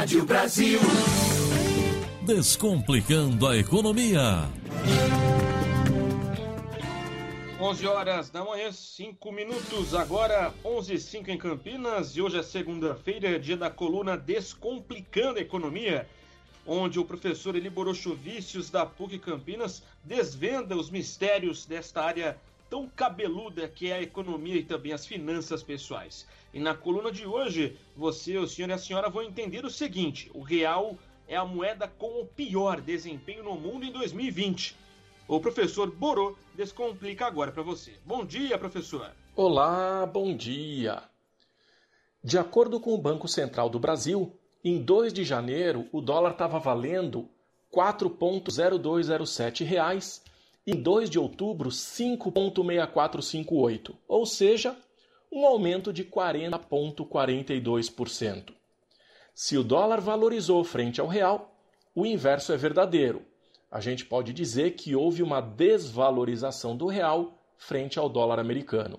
Rádio Brasil. Descomplicando a economia. 11 horas da manhã, 5 minutos. Agora, 11 h 05 em Campinas. E hoje é segunda-feira, dia da coluna Descomplicando a Economia, onde o professor Eli Borochovicius, da PUC Campinas, desvenda os mistérios desta área tão cabeluda que é a economia e também as finanças pessoais. E na coluna de hoje, você, o senhor e a senhora vão entender o seguinte: o real é a moeda com o pior desempenho no mundo em 2020. O professor Borô descomplica agora para você. Bom dia, professor. Olá, bom dia. De acordo com o Banco Central do Brasil, em 2 de janeiro o dólar estava valendo R$ 4.0207 reais em 2 de outubro 5,6458, ou seja, um aumento de 40,42%. Se o dólar valorizou frente ao real, o inverso é verdadeiro. A gente pode dizer que houve uma desvalorização do real frente ao dólar americano.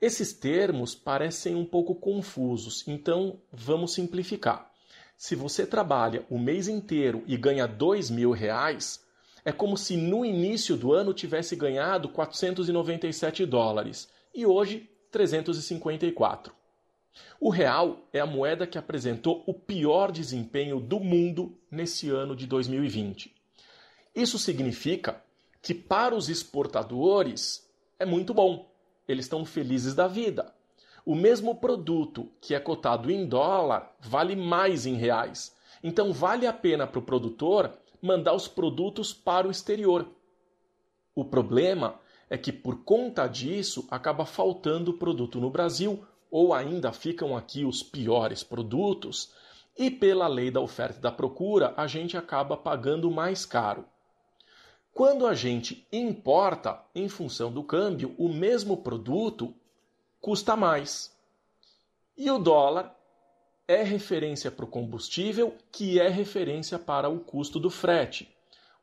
Esses termos parecem um pouco confusos, então vamos simplificar. Se você trabalha o mês inteiro e ganha dois mil reais, é como se no início do ano tivesse ganhado 497 dólares e hoje 354. O real é a moeda que apresentou o pior desempenho do mundo nesse ano de 2020. Isso significa que para os exportadores é muito bom. Eles estão felizes da vida. O mesmo produto que é cotado em dólar vale mais em reais. Então vale a pena para o produtor mandar os produtos para o exterior. O problema é que por conta disso acaba faltando produto no Brasil ou ainda ficam aqui os piores produtos e pela lei da oferta e da procura a gente acaba pagando mais caro. Quando a gente importa, em função do câmbio, o mesmo produto custa mais. E o dólar é referência para o combustível, que é referência para o custo do frete.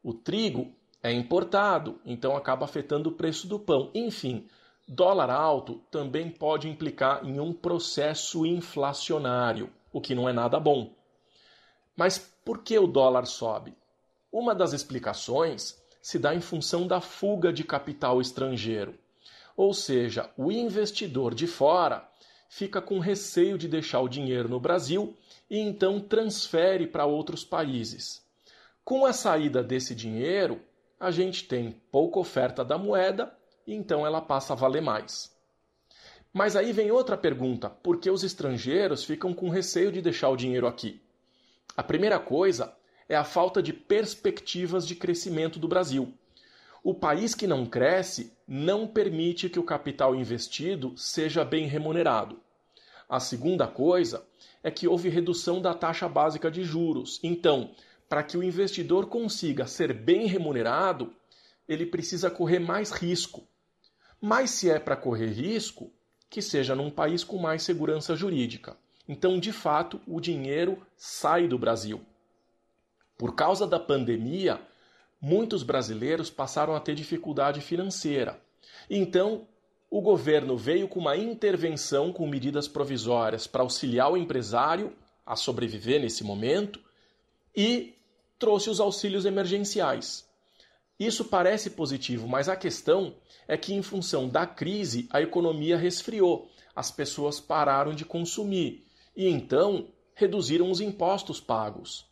O trigo é importado, então acaba afetando o preço do pão. Enfim, dólar alto também pode implicar em um processo inflacionário, o que não é nada bom. Mas por que o dólar sobe? Uma das explicações se dá em função da fuga de capital estrangeiro. Ou seja, o investidor de fora fica com receio de deixar o dinheiro no Brasil e então transfere para outros países. Com a saída desse dinheiro, a gente tem pouca oferta da moeda e então ela passa a valer mais. Mas aí vem outra pergunta: por que os estrangeiros ficam com receio de deixar o dinheiro aqui? A primeira coisa é a falta de perspectivas de crescimento do Brasil. O país que não cresce não permite que o capital investido seja bem remunerado. A segunda coisa é que houve redução da taxa básica de juros. Então, para que o investidor consiga ser bem remunerado, ele precisa correr mais risco. Mas se é para correr risco, que seja num país com mais segurança jurídica. Então, de fato, o dinheiro sai do Brasil. Por causa da pandemia, muitos brasileiros passaram a ter dificuldade financeira. Então, o governo veio com uma intervenção com medidas provisórias para auxiliar o empresário a sobreviver nesse momento e trouxe os auxílios emergenciais. Isso parece positivo, mas a questão é que, em função da crise, a economia resfriou, as pessoas pararam de consumir e então reduziram os impostos pagos.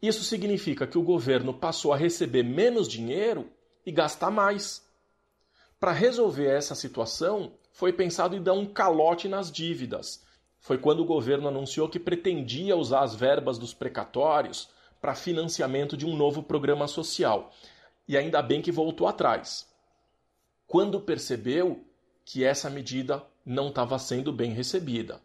Isso significa que o governo passou a receber menos dinheiro e gastar mais. Para resolver essa situação, foi pensado em dar um calote nas dívidas. Foi quando o governo anunciou que pretendia usar as verbas dos precatórios para financiamento de um novo programa social. E ainda bem que voltou atrás. Quando percebeu que essa medida não estava sendo bem recebida.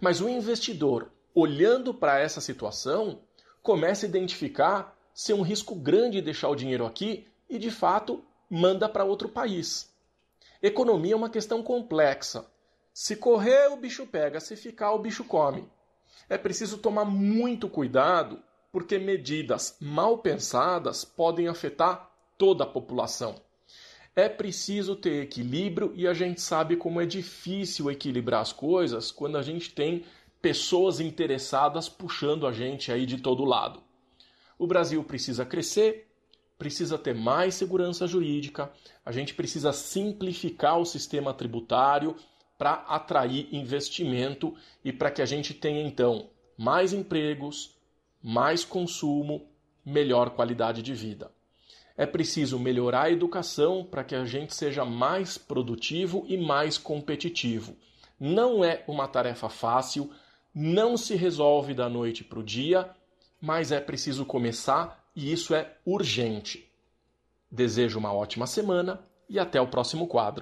Mas o investidor, olhando para essa situação, começa a identificar ser um risco grande deixar o dinheiro aqui e, de fato, manda para outro país. Economia é uma questão complexa. Se correr, o bicho pega, se ficar, o bicho come. É preciso tomar muito cuidado, porque medidas mal pensadas podem afetar toda a população. É preciso ter equilíbrio e a gente sabe como é difícil equilibrar as coisas quando a gente tem pessoas interessadas puxando a gente aí de todo lado. O Brasil precisa crescer, precisa ter mais segurança jurídica, a gente precisa simplificar o sistema tributário para atrair investimento e para que a gente tenha então mais empregos, mais consumo, melhor qualidade de vida. É preciso melhorar a educação para que a gente seja mais produtivo e mais competitivo. Não é uma tarefa fácil, não se resolve da noite para o dia, mas é preciso começar e isso é urgente. Desejo uma ótima semana e até o próximo quadro.